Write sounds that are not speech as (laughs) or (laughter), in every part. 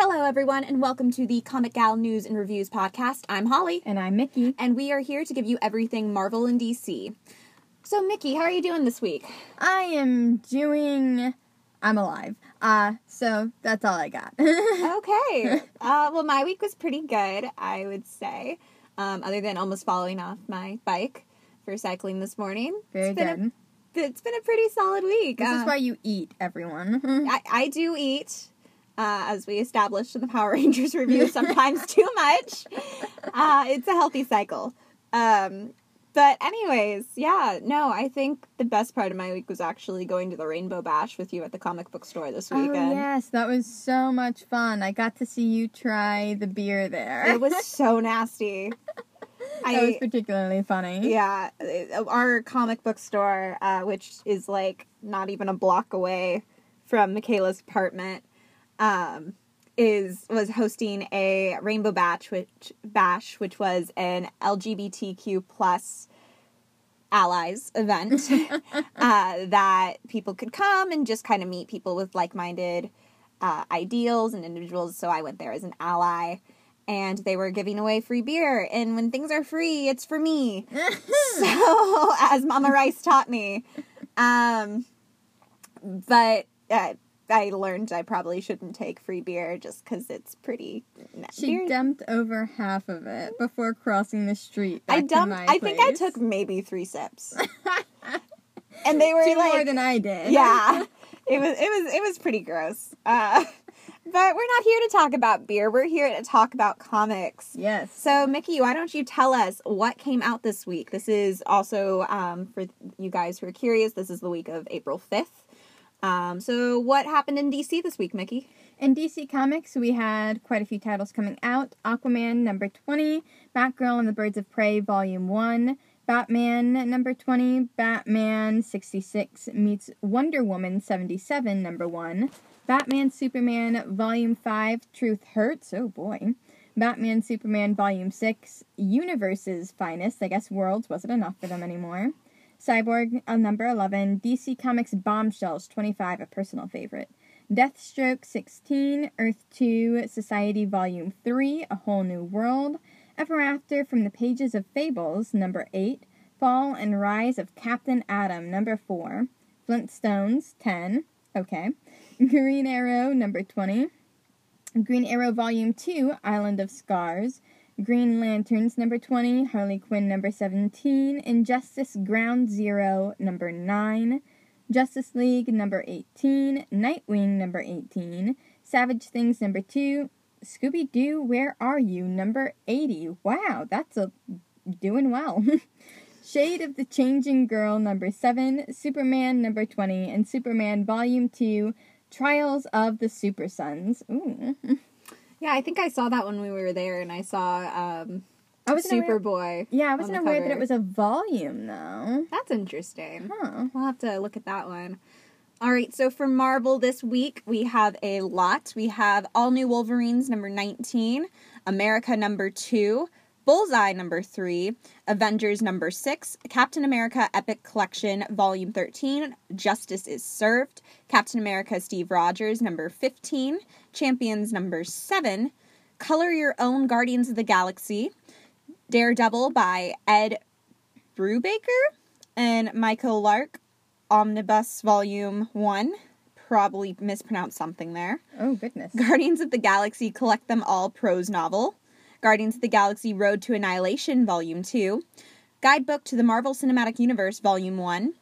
Hello, everyone, and welcome to the Comic Gal News and Reviews podcast. I'm Holly, And I'm Mickey. and we are here to give you everything Marvel and DC. So, Mickey, how are you doing this week? I am doing. I'm alive. Uh, so that's all I got. (laughs) Okay. uh, well, my week was pretty good, I would say, um, other than almost falling off my bike for cycling this morning. Very It's good. A, it's been a pretty solid week. This Uh, is why you eat, everyone. (laughs) I, I do eat, uh, as we established in the Power (laughs) Rangers review, sometimes too much. Uh, it's a healthy cycle. Um, but, anyways, yeah, no, I think the best part of my week was actually going to the Rainbow Bash with you at the comic book store this oh, weekend. yes, that was so much fun. I got to see you try the beer there. It was (laughs) so nasty. that was particularly funny. Yeah, uh, our comic book store, uh, which is like not even a block away from Michaela's apartment, um, is was hosting a Rainbow Bash, which Bash, which was an LGBTQ plus allies event (laughs) uh, that people could come and just kind of meet people with like minded uh, ideals and individuals. So I went there as an ally. And they were giving away free beer. And when things are free, it's for me. (laughs) So, (laughs) as Mama Rice taught me. Um, but uh, I learned I probably shouldn't take free beer just because it's pretty. she beer- dumped over half of it before crossing the street. I dumped. I think I took maybe three sips, (laughs) and they were Two like, more than I did. yeah, (laughs) it was it was it was pretty gross. Uh, (laughs) but we're not here to talk about beer. We're here to talk about comics. Yes. So, Mickey, why don't you tell us what came out this week? This is also um, for you guys who are curious. This is the week of April fifth. Um, so, what happened in DC this week, Mickey? In DC Comics, we had quite a few titles coming out. Aquaman number 20, Batgirl and the Birds of Prey volume 1, Batman number 20, Batman 66 meets Wonder Woman 77 number 1, Batman Superman volume 5, Truth Hurts, oh boy. Batman Superman Volume 6, Universe's Finest, I guess Worlds wasn't enough for them anymore. Cyborg on number 11, DC Comics Bombshells 25, a personal favorite. Deathstroke 16, Earth 2, Society Volume 3, A Whole New World. Ever After from the Pages of Fables, number 8. Fall and Rise of Captain Atom, number 4. Flintstones, 10. Okay. (laughs) Green Arrow, number 20. Green Arrow Volume 2, Island of Scars. Green Lanterns, number 20. Harley Quinn, number 17. Injustice Ground Zero, number 9. Justice League number 18, Nightwing number 18, Savage Things number 2, Scooby Doo Where Are You number 80. Wow, that's a doing well. (laughs) Shade of the Changing Girl number 7, Superman number 20, and Superman Volume 2, Trials of the Super Sons. Ooh. (laughs) Yeah, I think I saw that when we were there, and I saw um, I wasn't Superboy. Yeah, I wasn't aware that it was a volume though. That's interesting. Huh. We'll have to look at that one. All right, so for Marvel this week, we have a lot. We have All New Wolverines number 19, America number 2, Bullseye number 3, Avengers number 6, Captain America Epic Collection volume 13, Justice is Served, Captain America Steve Rogers number 15, Champions number 7, Color Your Own Guardians of the Galaxy, Daredevil by Ed Brubaker and Michael Lark, Omnibus Volume 1. Probably mispronounced something there. Oh goodness. Guardians of the Galaxy Collect Them All prose novel. Guardians of the Galaxy Road to Annihilation Volume 2. Guidebook to the Marvel Cinematic Universe Volume 1.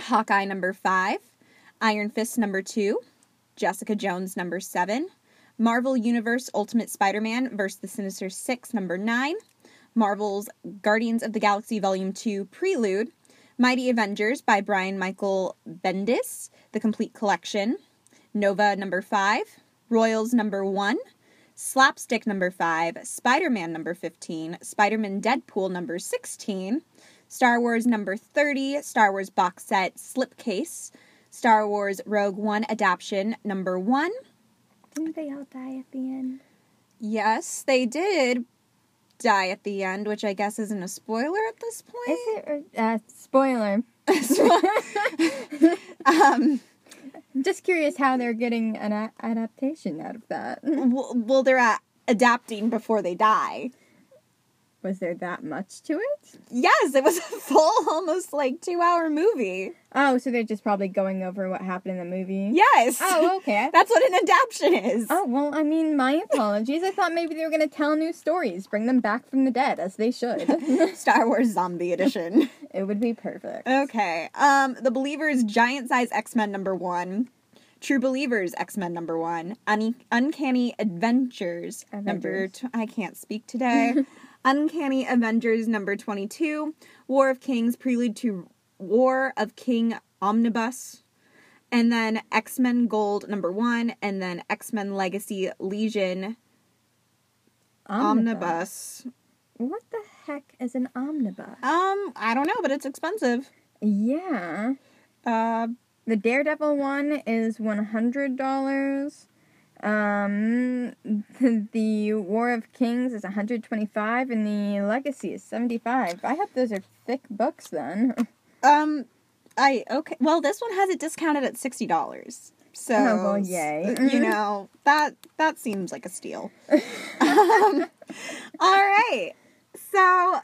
Hawkeye number 5. Iron Fist number 2. Jessica Jones number 7. Marvel Universe Ultimate Spider-Man vs. the Sinister Six number 9. Marvel's Guardians of the Galaxy Volume 2 Prelude. Mighty Avengers by Brian Michael Bendis, the complete collection. Nova number 5. Royals number 1. Slapstick number 5. Spider Man number 15. Spider Man Deadpool number 16. Star Wars number 30. Star Wars box set Slipcase. Star Wars Rogue One adaptation number 1. Didn't they all die at the end? Yes, they did die at the end, which I guess isn't a spoiler at this point. Is it? Uh, spoiler. (laughs) (laughs) (laughs) um, I'm just curious how they're getting an a- adaptation out of that. Well, well they're adapting before they die. Was there that much to it? Yes, it was a (laughs) full, almost like two hour movie. Oh, so they're just probably going over what happened in the movie. Yes. Oh, (laughs) okay. That's what an adaptation is. Oh, well, I mean, my apologies. I thought maybe they were going to tell new stories, bring them back from the dead, as they should. (laughs) Star Wars Zombie Edition. it would be perfect. okay. Um, The Believers Giant Size X Men number one. True Believers X Men number one. Un- Uncanny Adventures number. Avengers. Tw- I can't speak today. Uncanny Avengers number 22. War of Kings Prelude to War of King Omnibus. And then X Men Gold number one. And then X Men Legacy Legion Omnibus. What the heck is an omnibus? Um, I don't know, but it's expensive. Yeah. Uh, The Daredevil one is $100. Um, (laughs) the War of Kings is 125 and the Legacy is 75. I hope those are thick books then. (laughs) um, I okay. Well, this one has it discounted at sixty dollars. So, Oh, well, yay. you (laughs) know that that seems like a steal. um, all right. So,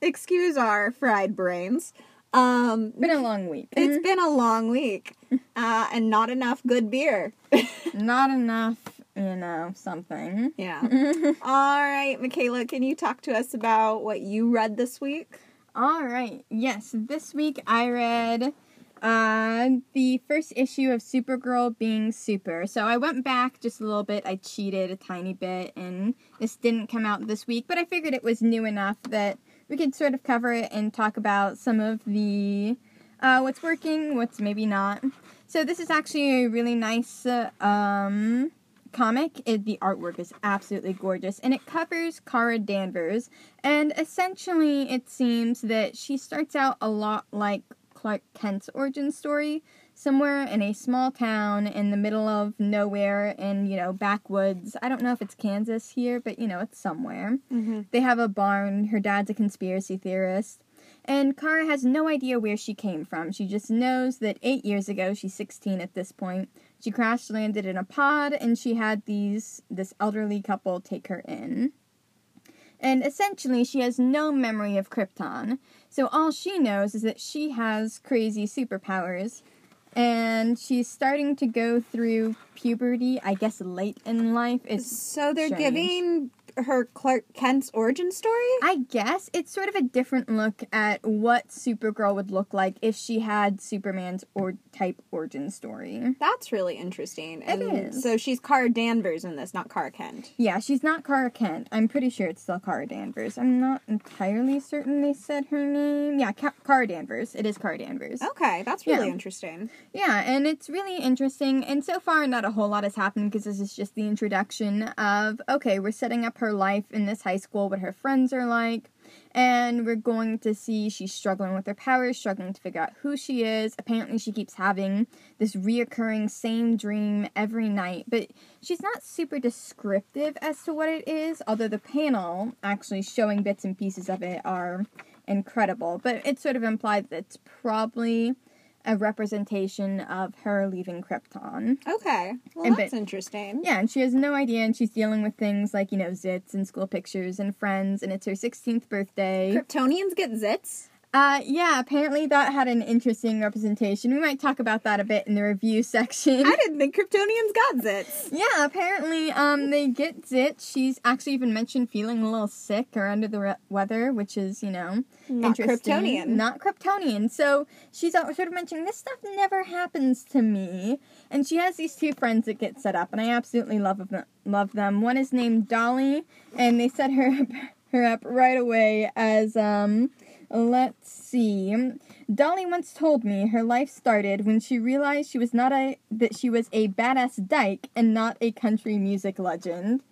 excuse our fried brains. Um, Been a long week. it's been a long week, (laughs) uh, and not enough good beer. (laughs) Not enough, you know, something. Yeah. (laughs) All right, Michaela, can you talk to us about what you read this week? All right. Yes, this week I read uh, the first issue of Supergirl being super. So I went back just a little bit. I cheated a tiny bit, and this didn't come out this week, but I figured it was new enough that we could sort of cover it and talk about some of the uh, what's working, what's maybe not. So this is actually a really nice uh, um, comic. It, the artwork is absolutely gorgeous, and it covers Kara Danvers. And essentially, it seems that she starts out a lot like Clark Kent's origin story, somewhere in a small town in the middle of nowhere in you know backwoods. I don't know if it's Kansas here, but you know it's somewhere. Mm-hmm. They have a barn. Her dad's a conspiracy theorist. And Kara has no idea where she came from. She just knows that eight years ago, she's 16 at this point, she crash landed in a pod and she had these this elderly couple take her in. And essentially, she has no memory of Krypton. So all she knows is that she has crazy superpowers. And she's starting to go through puberty, I guess late in life. It's So they're strange. giving her Clark Kent's origin story? I guess it's sort of a different look at what Supergirl would look like if she had Superman's or type origin story. That's really interesting. It And is. So she's Kara Danvers in this, not Kara Kent. Yeah, she's not Kara Kent. I'm pretty sure it's still Kara Danvers. I'm not entirely certain they said her name. Yeah, Ka- Kara Danvers. It is Kara Danvers. Okay, that's really Yeah. interesting. Yeah, and it's really interesting. And so far, not a whole lot has happened because this is just the introduction of okay, we're setting up her life in this high school, what her friends are like, and we're going to see she's struggling with her powers, struggling to figure out who she is. Apparently, she keeps having this reoccurring same dream every night, but she's not super descriptive as to what it is, although the panel actually showing bits and pieces of it are incredible. But it sort of implied that it's probably a representation of her leaving Krypton. Okay, well, And that's but- interesting. Yeah, and she has no idea, and she's dealing with things like, you know, zits and school pictures and friends, and it's her 16th birthday. Kryptonians get zits? Uh, yeah, apparently that had an interesting representation. We might talk about that a bit in the review (laughs) section. I didn't think Kryptonians got zits. Yeah, apparently, um, they get zits. She's actually even mentioned feeling a little sick or under the re- weather, which is, you know, Not interesting. Kryptonian. Not Kryptonian. So she's sort of mentioning this stuff never happens to me. And she has these two friends that get set up, and I absolutely love them. Love them. One is named Dolly, and they set her (laughs) her up right away as um. Let's see. Dolly once told me her life started when she realized she was not a that she was a badass dyke and not a country music legend.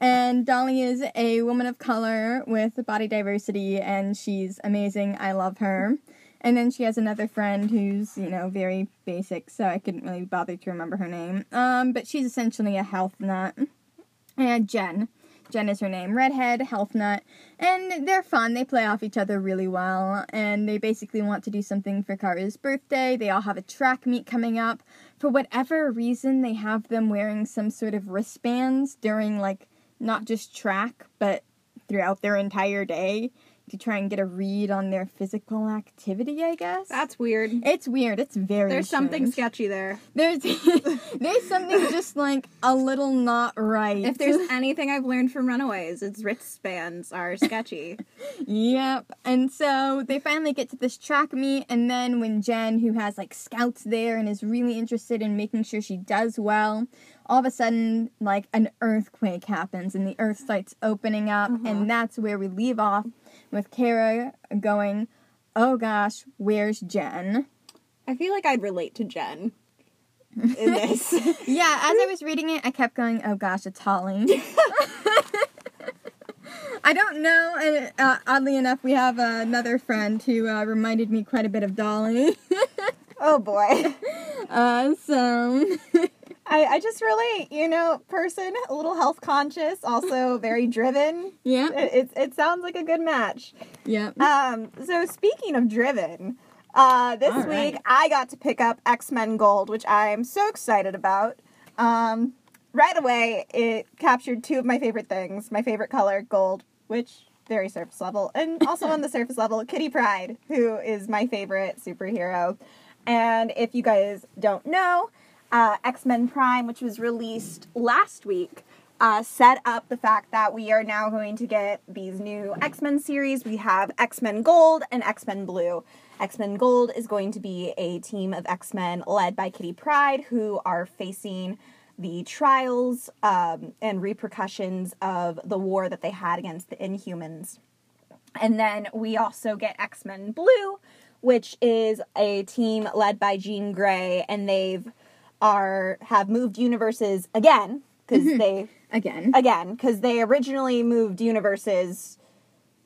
And Dolly is a woman of color with body diversity, and she's amazing. I love her. And then she has another friend who's, you know, very basic, so I couldn't really bother to remember her name. Um, but she's essentially a health nut. And Jen. Jen is her name. Redhead, health nut. And they're fun. They play off each other really well. And they basically want to do something for Kara's birthday. They all have a track meet coming up for whatever reason, they have them wearing some sort of wristbands during, like, not just track, but throughout their entire day to try and get a read on their physical activity, I guess. That's weird. it's weird. It's very There's something sketchy there. There's (laughs) there's something (laughs) just like a little not right. If there's anything I've learned from Runaways, it's wristbands are sketchy. (laughs) Yep. And so they finally get to this track meet, and then when Jen, who has like scouts there and is really interested in making sure she does well, all of a sudden, like an earthquake happens and the earth starts opening up, and uh-huh. that's where we leave off with Kara going, Oh gosh, where's Jen? I feel like I'd relate to Jen in this. (laughs) Yeah, as I was reading it, I kept going, Oh gosh, it's Holly. (laughs) I don't know. and, Uh, oddly enough, we have uh, another friend who uh, reminded me quite a bit of Dolly. (laughs) oh boy. uh, so I, I just relate, you know, person, a little health conscious, also very driven. yeah, It, it, it sounds like a good match. yeah. Um, so speaking of driven, uh, this All week right. I got to pick up X Men Gold, which I am so excited about. Um, right away, it captured two of my favorite things. My favorite color, gold, which very surface level, and also (laughs) on the surface level, Kitty Pryde, who is my favorite superhero. And if you guys don't know, uh, X Men Prime, which was released last week, uh, set up the fact that we are now going to get these new X Men series. We have X Men Gold and X Men Blue. X Men Gold is going to be a team of X Men led by Kitty Pryde, who are facing the trials um, and repercussions of the war that they had against the Inhumans. And then we also get X Men Blue, which is a team led by Jean Grey, and they've are have moved universes again because they Again. again because they originally moved universes.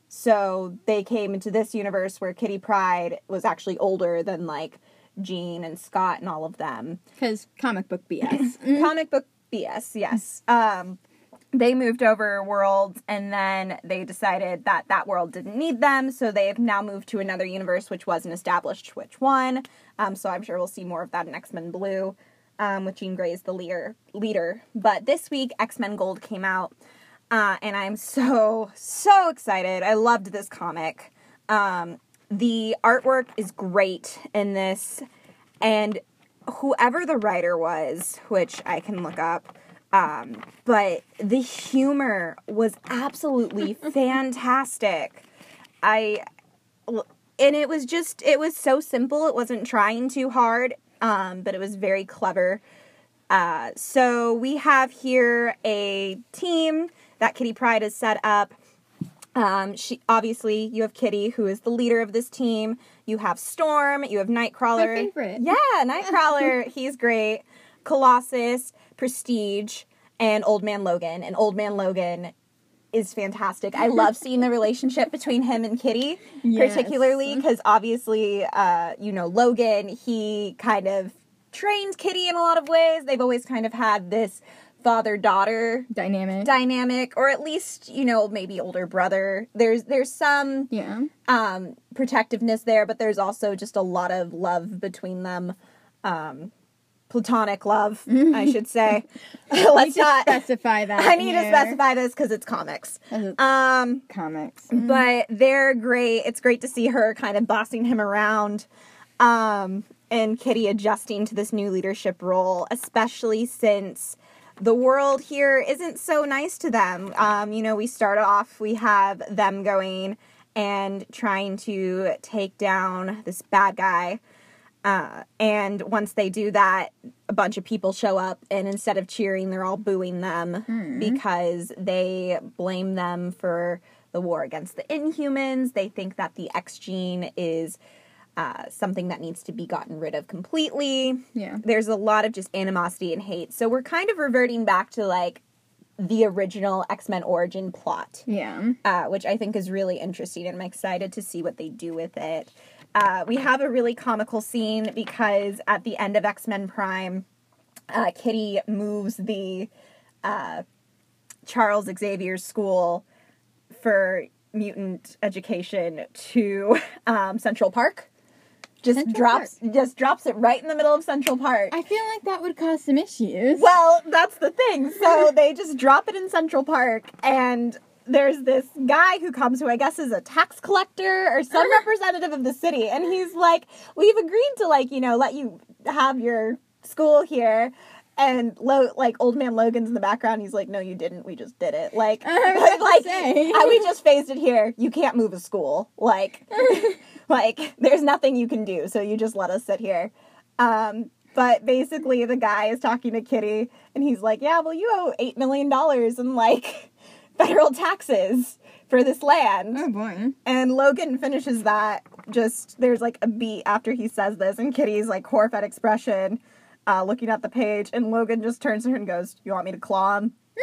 So they came into this universe where Kitty Pryde was actually older than like Jean and Scott and all of them Because comic book BS. (clears throat) comic book BS, yes. Um, they moved over worlds and then they decided that that world didn't need them, so they've now moved to another universe which wasn't established which one. Um, so I'm sure we'll see more of that in X Men Blue, um, with Jean Grey as the leader. Leader, but this week X Men Gold came out, uh, and I'm (laughs) so so excited. I loved this comic. Um, the artwork is great in this, and whoever the writer was, which I can look up, um, but the humor was absolutely (laughs) fantastic. I and it was just it was so simple. It wasn't trying too hard, um, but it was very clever. Uh, so we have here a team that Kitty Pryde has set up. Um, she obviously you have Kitty, who is the leader of this team. You have Storm. You have Nightcrawler. My favorite. Yeah, (laughs) Nightcrawler. he's great. Colossus, Prestige, and Old Man Logan. And Old Man Logan is fantastic. I (laughs) love seeing the relationship between him and Kitty, Yes. particularly because obviously, uh, you know, Logan, he kind of trained Kitty in a lot of ways. They've always kind of had this father daughter Dynamic. dynamic or at least you know maybe older brother there's there's some yeah. um protectiveness there but there's also just a lot of love between them um platonic love i should say (laughs) (laughs) let's not specify that. (laughs) i need to specify this because it's comics um comics. but they're great. It's great to see her kind of bossing him around, um, and Kitty adjusting to this new leadership role, especially since the world here isn't so nice to them. Um, you know, we start off, we have them going and trying to take down this bad guy. Uh, and once they do that, a bunch of people show up, and instead of cheering, they're all booing them because they blame them for the war against the Inhumans. They think that the X gene is uh, something that needs to be gotten rid of completely. Yeah. There's a lot of just animosity and hate. So we're kind of reverting back to like the original X Men origin plot Yeah. uh, which I think is really interesting, and I'm excited to see what they do with it. Uh, we have a really comical scene because at the end of X Men Prime, uh, Kitty moves the uh, Charles Xavier School for mutant education to um, Central Park. just Central drops just drops it right in the middle of Central Park. I feel like that would cause some issues. Well, that's the thing. So they just drop it in Central Park, and there's this guy who comes who I guess is a tax collector or some (laughs) representative of the city, and he's like, "We've agreed to like you know let you have your school here." And Lo- like old man Logan's in the background. He's like, "No, you didn't. We just did it. Like, (laughs) I like. I- we just phased it here. You can't move a school. Like, (laughs) like there's nothing you can do. So you just let us sit here." Um, but basically, the guy is talking to Kitty, and he's like, "Yeah, well, you owe eight million dollars and like federal taxes for this land." oh boy. And Logan finishes that. Just there's like a beat after he says this, and Kitty's like horrified expression, uh, looking at the page, and Logan just turns to her and goes, "You want me to claw him?" (laughs)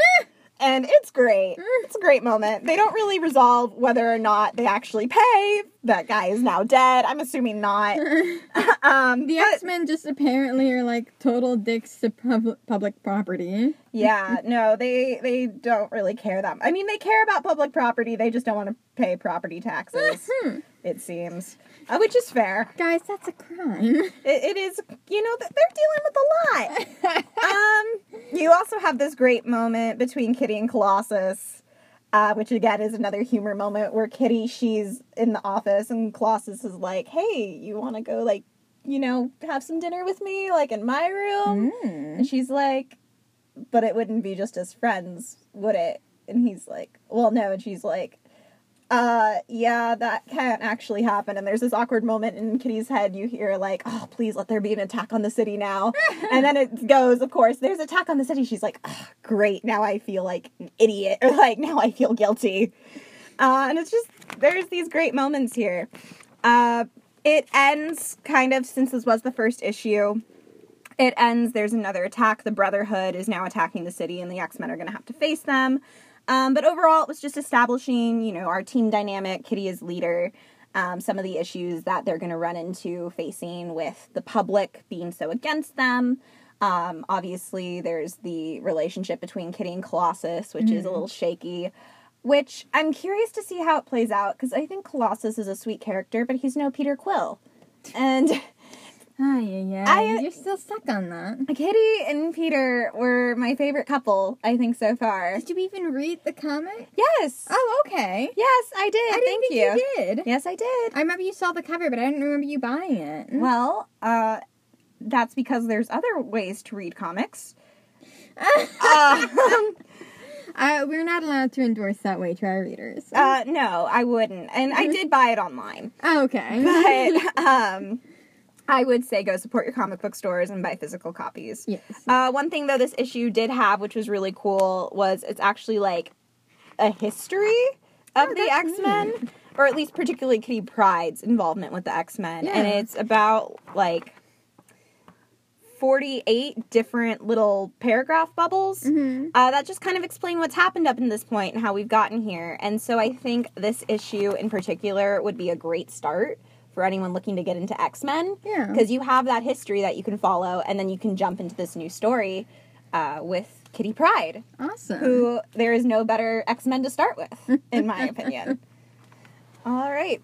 and it's great. It's a great moment. They don't really resolve whether or not they actually pay. That guy is now dead. I'm assuming not. (laughs) (laughs) um, The X Men just apparently are like total dicks to pub- public property. Yeah, (laughs) no, they they don't really care that. I mean, they care about public property. They just don't want to pay property taxes. It seems, uh, which is fair. Guys, that's a crime. It, it is, you know, th- they're dealing with a lot. (laughs) um, you also have this great moment between Kitty and Colossus, uh, which again is another humor moment where Kitty she's in the office and Colossus is like, "Hey, you want to go like, you know, have some dinner with me like in my room?" Mm. And she's like, "But it wouldn't be just as friends, would it?" And he's like, "Well, no." And she's like, uh, yeah, that can't actually happen. And there's this awkward moment in Kitty's head. You hear like, "Oh, please let there be an attack on the city now." (laughs) and then it goes, of course, there's attack on the city. She's like, "Ah, "Great, now I feel like an idiot," or (laughs) like, "Now I feel guilty." Uh, and it's just there's these great moments here. Uh, it ends kind of since this was the first issue. It ends. There's another attack. The Brotherhood is now attacking the city, and the X Men are going to have to face them. Um, but overall, it was just establishing, you know, our team dynamic. Kitty is leader. Um, some of the issues that they're going to run into facing with the public being so against them. Um, obviously, there's the relationship between Kitty and Colossus, which is a little shaky. Which I'm curious to see how it plays out because I think Colossus is a sweet character, but he's no Peter Quill. And Oh, yeah, yeah. I- You're still stuck on that. Kitty and Peter were my favorite couple, I think, so far. Did you even read the comic? Yes. Oh, okay. Yes, I did. I Thank think you. you did. Yes, I did. I remember you saw the cover, but I didn't remember you buying it. Well, uh, that's because there's other ways to read comics. uh, (laughs) Uh, we're not allowed to endorse that way to our readers. uh, no, I wouldn't. And I did buy it online. oh, okay. But (laughs) um, I would say go support your comic book stores and buy physical copies. yes. Uh, one thing though this issue did have, which was really cool, was it's actually like a history of Oh, the X Men, or at least particularly Kitty Pryde's involvement with the X Men, and it's about like forty-eight different little paragraph bubbles. hmm Uh, that just kind of explain what's happened up in this point and how we've gotten here. And so I think this issue in particular would be a great start for anyone looking to get into X Men Yeah. because you have that history that you can follow, and then you can jump into this new story uh, with Kitty Pryde, Awesome. who there is no better X Men to start with, in my opinion. (laughs) All right.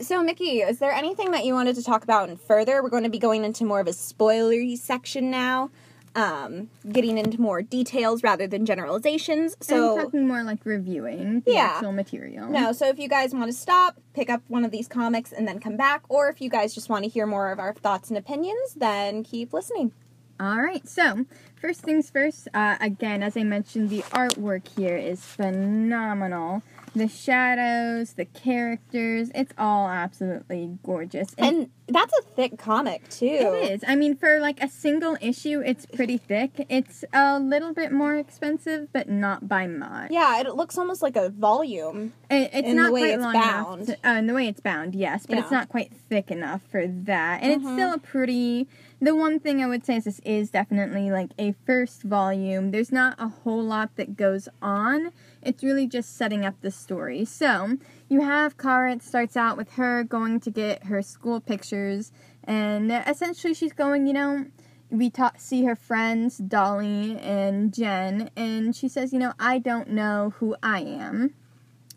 So, Mickey, is there anything that you wanted to talk about further? We're going to be going into more of a spoilery section now, um, getting into more details rather than generalizations. So, So, talking more like reviewing the Yeah. actual material. no, so if you guys want to stop, pick up one of these comics, and then come back, or if you guys just want to hear more of our thoughts and opinions, then keep listening. All right. So, first things first. Uh, again, as I mentioned, the artwork here is phenomenal. The shadows, the characters, it's all absolutely gorgeous. And that's a thick comic, too. It is. I mean, for like a single issue, it's pretty thick. It's a little bit more expensive, but not by much. Yeah, it looks almost like a volume. It, it's In the not way quite it's long bound. enough. To, uh, in the way it's bound, yes, but it's not quite thick enough for that. And Mhm. it's still a pretty. The one thing I would say is this is definitely like a first volume. There's not a whole lot that goes on. It's really just setting up the story. So you have Kara. Starts out with her going to get her school pictures, and essentially she's going, you know, we ta- see her friends Dolly and Jen, and she says, you know, I don't know who I am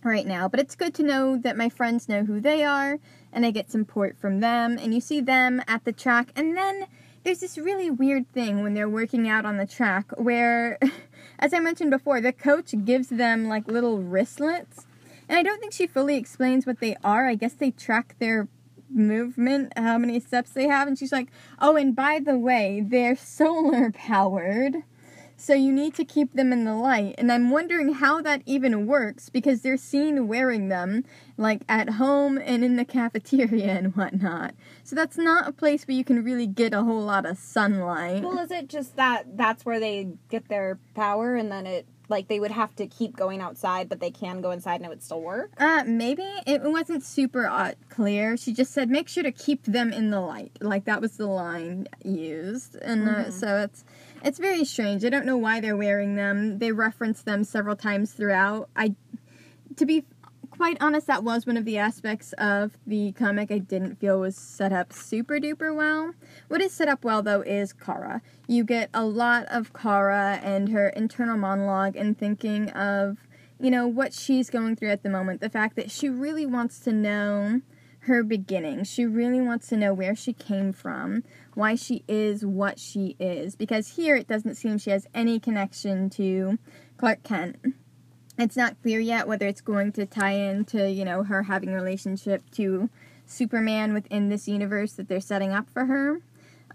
right now, but it's good to know that my friends know who they are, and I get support from them, and you see them at the track, and then there's this really weird thing when they're working out on the track where, (laughs) as I mentioned before, the coach gives them like little wristlets, and I don't think she fully explains what they are. I guess they track their movement, how many steps they have, and she's like, oh, and by the way, they're solar powered. So you need to keep them in the light. And I'm wondering how that even works because they're seen wearing them like at home and in the cafeteria (laughs) and whatnot. So that's not a place where you can really get a whole lot of sunlight. Well, is it just that that's where they get their power and then it like they would have to keep going outside, but they can go inside and it would still work? Uh, maybe it wasn't super uh, clear. She just said make sure to keep them in the light. Like that was the line used, and uh, Mhm. so it's it's very strange. I don't know why they're wearing them. They reference them several times throughout. I, to be quite honest, that was one of the aspects of the comic I didn't feel was set up super duper well. What is set up well though is Kara. You get a lot of Kara and her internal monologue and thinking of you know, what she's going through at the moment. The fact that she really wants to know her beginning. She really wants to know where she came from, why she is what she is. Because here it doesn't seem she has any connection to Clark Kent. It's not clear yet whether it's going to tie into, you know, her having a relationship to Superman within this universe that they're setting up for her.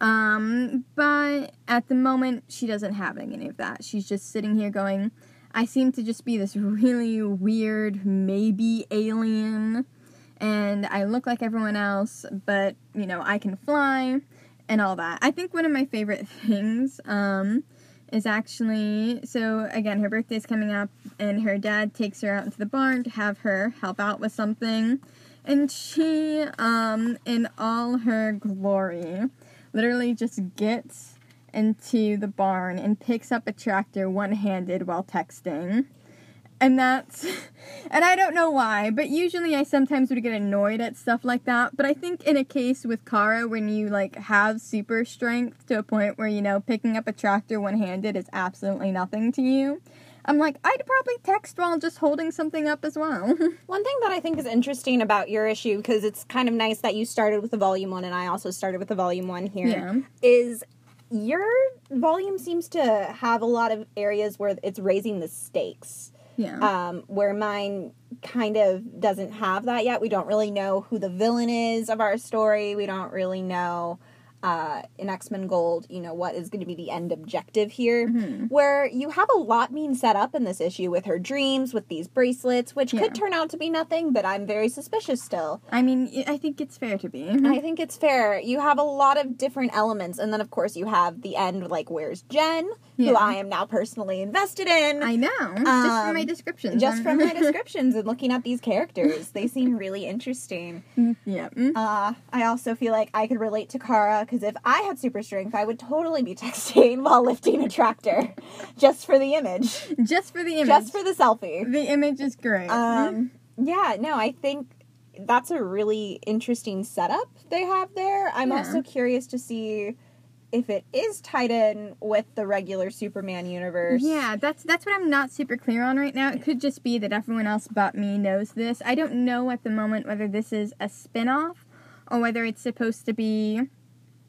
Um, but at the moment, she doesn't have any of that. She's just sitting here going, I seem to just be this really weird, maybe alien, and I look like everyone else, but you know, I can fly and all that. I think one of my favorite (laughs) things um, is actually so again, her birthday's coming up, and her dad takes her out into the barn to have her help out with something, and she, um, in all her glory, literally just gets into the barn and picks up a tractor one handed while texting. And that's, (laughs) and I don't know why, but usually I sometimes would get annoyed at stuff like that. But I think in a case with Kara, when you like have super strength to a point where, you know, picking up a tractor one handed is absolutely nothing to you, I'm like, I'd probably text while just holding something up as well. (laughs) One thing that I think is interesting about your issue, because it's kind of nice that you started with the volume one and I also started with the volume one here, is yeah. your volume seems to have a lot of areas where it's raising the stakes. Yeah. Um, where mine kind of doesn't have that yet. We don't really know who the villain is of our story. We don't really know uh, in X Men Gold, you know, what is going to be the end objective here. Mhm. Where you have a lot being set up in this issue with her dreams, with these bracelets, which Yeah. could turn out to be nothing, but I'm very suspicious still. I mean, I think it's fair to be. I think it's fair. You have a lot of different elements, and then of course you have the end, like where's Jen, who I am now personally invested in. I know. just from my Um, descriptions. just from my (laughs) descriptions and looking at these characters, they seem really interesting. yeah. Mm. Uh, I also feel like I could relate to Kara because if I had super strength, I would totally be (laughs) texting while lifting a tractor, (laughs) just for the image, Just for the image. just for the selfie. the image is great. Um, yeah, no, I think that's a really interesting setup they have there. I'm Yeah. also curious to see if it is tied in with the regular Superman universe. Yeah, that's that's what I'm not super clear on right now. It could just be that everyone else but me knows this. I don't know at the moment whether this is a spin-off or whether it's supposed to be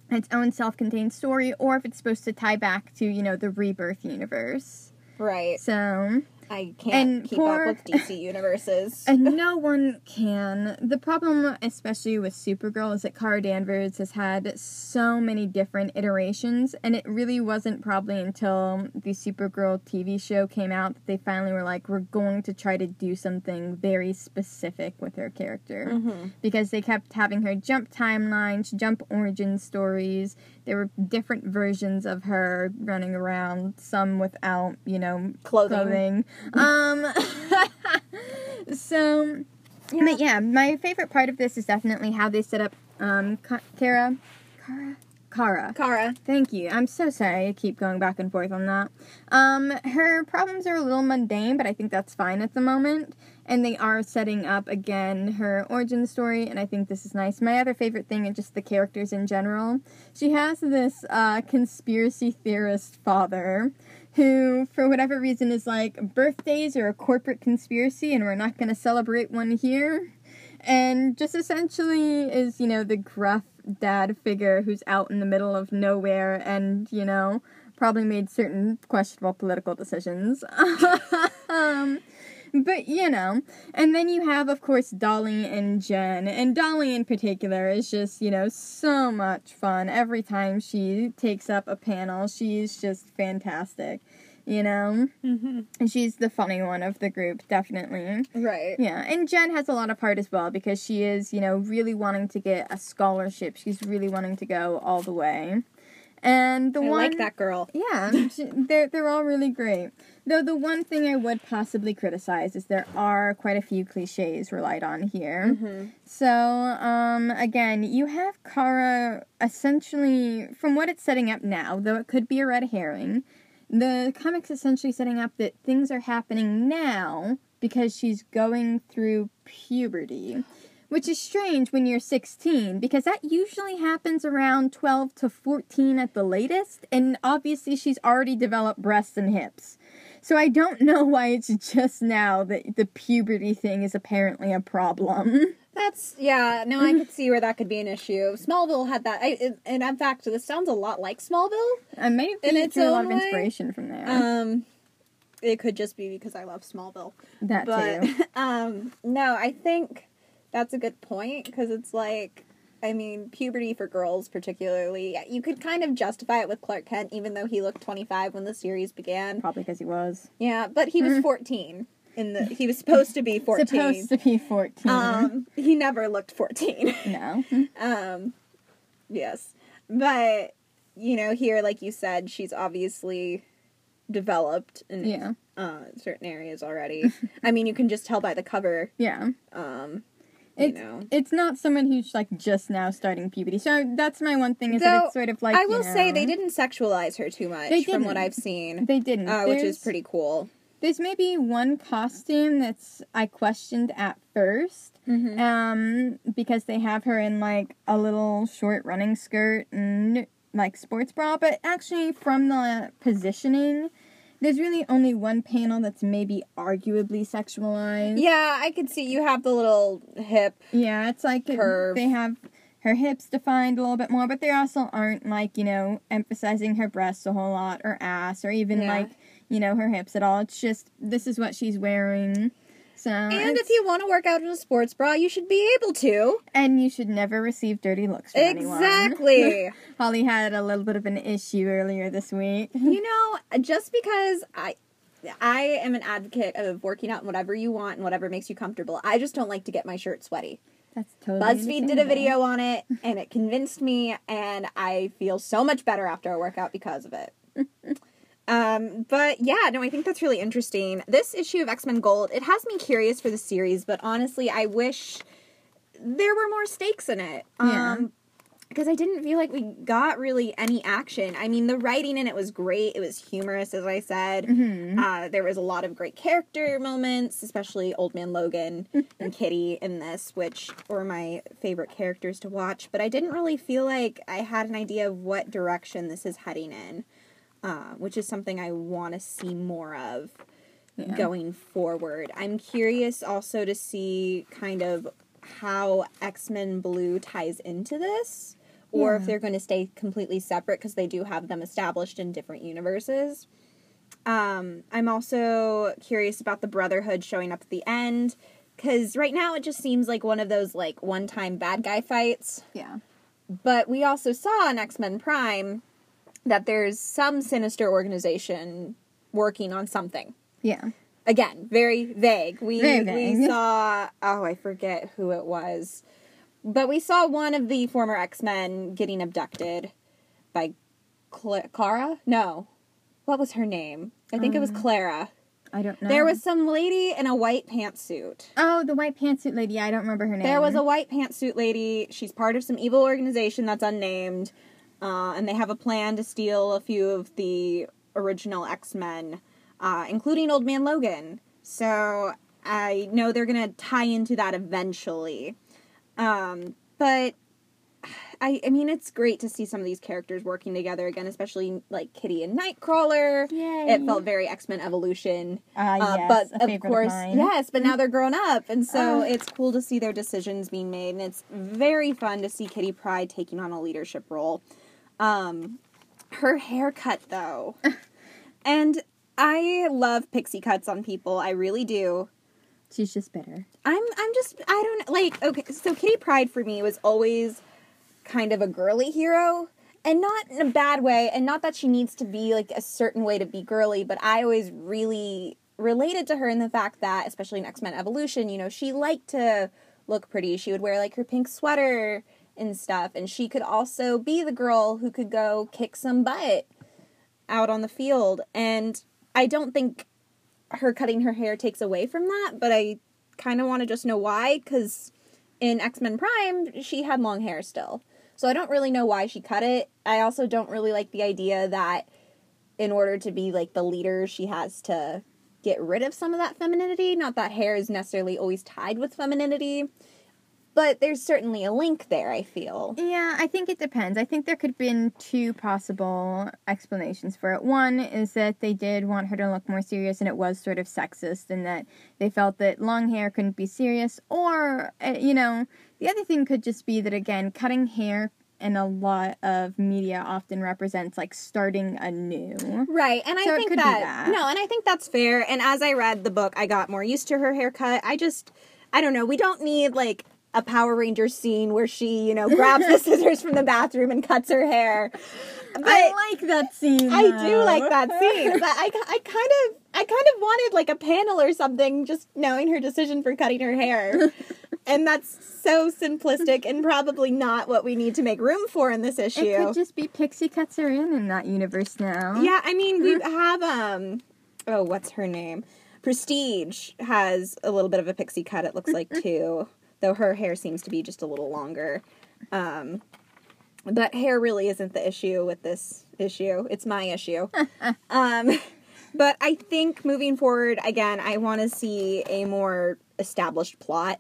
its own self-contained story or if it's supposed to tie back to, you know, the rebirth universe. Right. So, I can't And keep poor- up with DC universes. (laughs) and no one can. The problem, especially with Supergirl, is that Kara Danvers has had so many different iterations, and it really wasn't probably until the Supergirl TV show came out that they finally were like, we're going to try to do something very specific with her character. Mhm. Because they kept having her jump timelines, jump origin stories. There were different versions of her running around, some without, you know, Clothing. clothing. Um, (laughs) so, but yeah, my favorite part of this is definitely how they set up um, Kara, Kara, Kara. Kara. Thank you. I'm so sorry. I keep going back and forth on that. Um, her problems are a little mundane, but I think that's fine at the moment. And they are setting up again her origin story, and I think this is nice. My other favorite thing is just the characters in general. She has this uh, conspiracy theorist father who, for whatever reason, is like birthdays are a corporate conspiracy, and we're not going to celebrate one here. And just essentially is, you know, the gruff dad figure who's out in the middle of nowhere and, you know, probably made certain questionable political decisions. (laughs) um, but you know, and then you have, of course, Dolly and Jen, and Dolly in particular is just you know so much fun. Every time she takes up a panel, she's just fantastic. You know, Mm-hmm. and she's the funny one of the group, definitely. Right. Yeah, and Jen has a lot of heart as well because she is, you know, really wanting to get a scholarship. She's really wanting to go all the way. And the one I one like that girl. yeah, (laughs) sh- they're they're all really great. Though the one thing I would possibly criticize is there are quite a few cliches relied on here. Mm-hmm. So, um, again, you have Kara essentially, from what it's setting up now, though it could be a red herring, the comic's essentially setting up that things are happening now because she's going through puberty. Which is strange when you're 16 because that usually happens around 12 to 14 at the latest, and obviously she's already developed breasts and hips. So I don't know why it's just now that the puberty thing is apparently a problem. That's yeah. No, I could see where that could be an issue. Smallville had that, I, it- and in fact, this sounds a lot like Smallville. I may have been a lot of inspiration from there. Um, it could just be because I love Smallville. that but too. (laughs) um, no, I think that's a good point because it's like, I mean, puberty for girls particularly, you could kind of justify it with Clark Kent, even though he looked 25 when the series began. Probably because he was Yeah, but he was Mm. 14 in the. He was supposed to be (laughs) 14. supposed to be 14. Um, he never looked 14. (laughs) no. (laughs) Um, yes, but you know, here, like you said, she's obviously developed in Yeah. uh, certain areas already. I mean, you can just tell by the cover. Yeah. Um, It's, know, it's not someone who's like just now starting puberty. So that's my one thing is that it's sort of like I you will say they didn't sexualize her too much from what. I've seen, They didn't. uh, which is pretty cool. There's maybe one costume that's I questioned at 1st Mm-hmm. um, because they have her in like a little short running skirt and like sports bra, but actually from the positioning, there's really only one panel that's maybe arguably sexualized. Yeah, I could see you have the little hip. Yeah, it's like Curve. they have her hips defined a little bit more, but they also aren't like, you know, emphasizing her breasts a whole lot or ass or even Yeah. like, you know, her hips at all. It's just this is what she's wearing. So And if you want to work out in a sports bra, you should be able to. and you should never receive dirty looks from anyone. Exactly. (laughs) Holly had a little bit of an issue earlier this week. (laughs) you know, just because I I am an advocate of working out in whatever you want and whatever makes you comfortable. I just don't like to get my shirt sweaty. That's totally BuzzFeed did a video on it (laughs) and it convinced me and I feel so much better after a workout because of it. Um, but yeah, no, I think that's really interesting. This issue of X-Men Gold, it has me curious for the series, but honestly, I wish there were more stakes in it. Yeah. Um because I didn't feel like we got really any action. I mean, the writing in it was great. It was humorous, as I said. Mhm. Uh, there was a lot of great character moments, especially Old Man Logan and Kitty in this, which were my favorite characters to watch. But I didn't really feel like I had an idea of what direction this is heading in, uh, which is something I want to see more of Yeah. going forward. I'm curious also to see kind of how X Men Blue ties into this, or if they're going to stay completely separate because they do have them established in different universes. Um, I'm also curious about the Brotherhood showing up at the end because right now it just seems like one of those like one time bad guy fights. Yeah. But we also saw in X Men Prime that there's some sinister organization working on something. Yeah. again very vague. We Very we (laughs) saw oh i forget who it was but we saw one of the former x-men getting abducted by Cla- clara no. What was her name? I think it was Um, clara. I don't know. there was some lady in a white pantsuit. Oh, the white pantsuit lady. I don't remember her name. there was a white pantsuit lady. She's part of some evil organization that's unnamed uh, and they have a plan to steal a few of the original x-men uh, including old man logan so i know they're gonna tie into that eventually um, but I, I mean, it's great to see some of these characters working together again, especially like Kitty and Nightcrawler. Yay. It felt very X Men Evolution. Ah, Uh, yes, but of course, mine. yes, but now they're grown up, and so Uh. it's cool to see their decisions being made, and it's very fun to see Kitty Pryde taking on a leadership role. Um, her haircut, though, and I love pixie cuts on people. I really do. She's just bitter. I'm I'm just I don't like okay so Kitty Pryde for me was always kind of a girly hero and not in a bad way and not that she needs to be like a certain way to be girly but I always really related to her in the fact that especially in X-Men Evolution you know she liked to look pretty she would wear like her pink sweater and stuff and she could also be the girl who could go kick some butt out on the field and I don't think her cutting her hair takes away from that, but I kind of want to just know why because in X Men Prime she had long hair still, so I don't really know why she cut it. I also don't really like the idea that in order to be like the leader, she has to get rid of some of that femininity. Not that hair is necessarily always tied with femininity, but there's certainly a link there. I feel. Yeah, I think it depends. I think there could have been two possible explanations for it. One is that they did want her to look more serious and it was sort of sexist and that they felt that long hair couldn't be serious. Or, uh, you know, the other thing could just be that, again, cutting hair in a lot of media often represents like starting anew. Right, and I So think that, that. no, and I think that's fair. And as I read the book, I got more used to her haircut. I just, I don't know. We don't need like a Power Rangers scene where she, you know, grabs the (laughs) scissors from the bathroom and cuts her hair. But I like that scene. I do like that scene. But I, (laughs) I kind of, I kind of wanted like a panel or something, just knowing her decision for cutting her hair. (laughs) and that's so simplistic and probably not what we need to make room for in this issue. It could just be Pixie cuts her in in that universe now. Yeah, I mean we have um oh what's her name? Prestige has a little bit of a pixie cut it looks like too, though her hair seems to be just a little longer. Um but hair really isn't the issue with this issue. It's my issue. (laughs) um but I think moving forward again, I want to see a more established plot.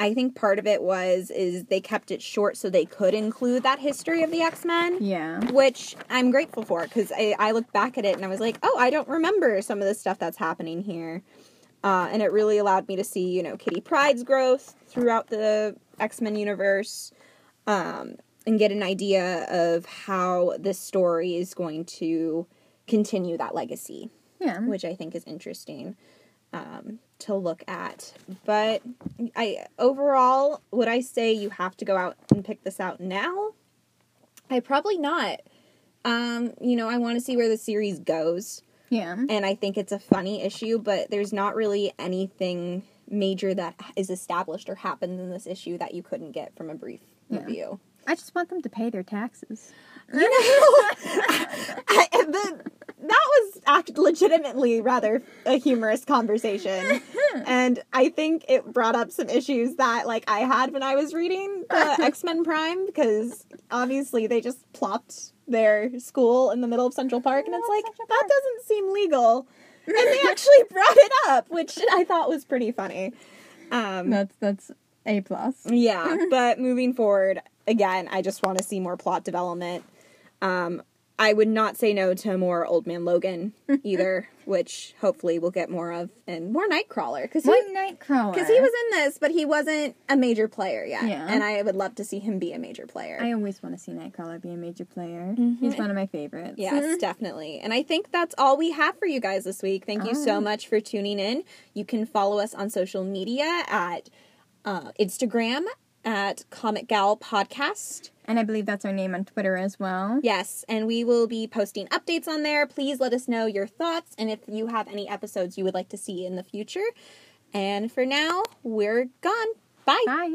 I think part of it was is they kept it short so they could include that history of the X-Men Yeah. which I'm grateful for because I, I looked back at it and I was like, oh, I don't remember some of the stuff that's happening here. Uh, and it really allowed me to see, you know, Kitty Pryde's growth throughout the X Men universe um, and get an idea of how this story is going to continue that legacy, Yeah. which I think is interesting um, to look at. But I overall, would I say you have to go out and pick this out now? I probably not. Um, you know, I want to see where the series goes, Yeah. and I think it's a funny issue, but there's not really anything major that is established or happens in this issue that you couldn't get from a brief Yeah. review. I just want them to pay their taxes. You know, (laughs) I, the, that was act legitimately rather a humorous conversation, (laughs) and I think it brought up some issues that like I had when I was reading the (laughs) X Men Prime because obviously they just plopped their school in the middle of Central Park, and it's like that doesn't seem legal, (laughs) and they actually brought it up, which I thought was pretty funny. Um, That's that's a plus. yeah, (laughs) but moving forward, again, I just want to see more plot development. Um, I would not say no to more Old Man Logan (laughs) either, which hopefully we'll get more of, and more Nightcrawler because he Nightcrawler. because he was in this, but he wasn't a major player yet, Yeah. and I would love to see him be a major player. I always want to see Nightcrawler be a major player. Mhm. He's one of my favorites. Yes, (laughs) definitely. And I think that's all we have for you guys this week. Thank you so much for tuning in. You can follow us on social media at uh, Instagram at Comic Gal Podcast. And I believe that's our name on Twitter as well. Yes, and we will be posting updates on there. Please let us know your thoughts and if you have any episodes you would like to see in the future. And for now, we're gone. Bye. Bye.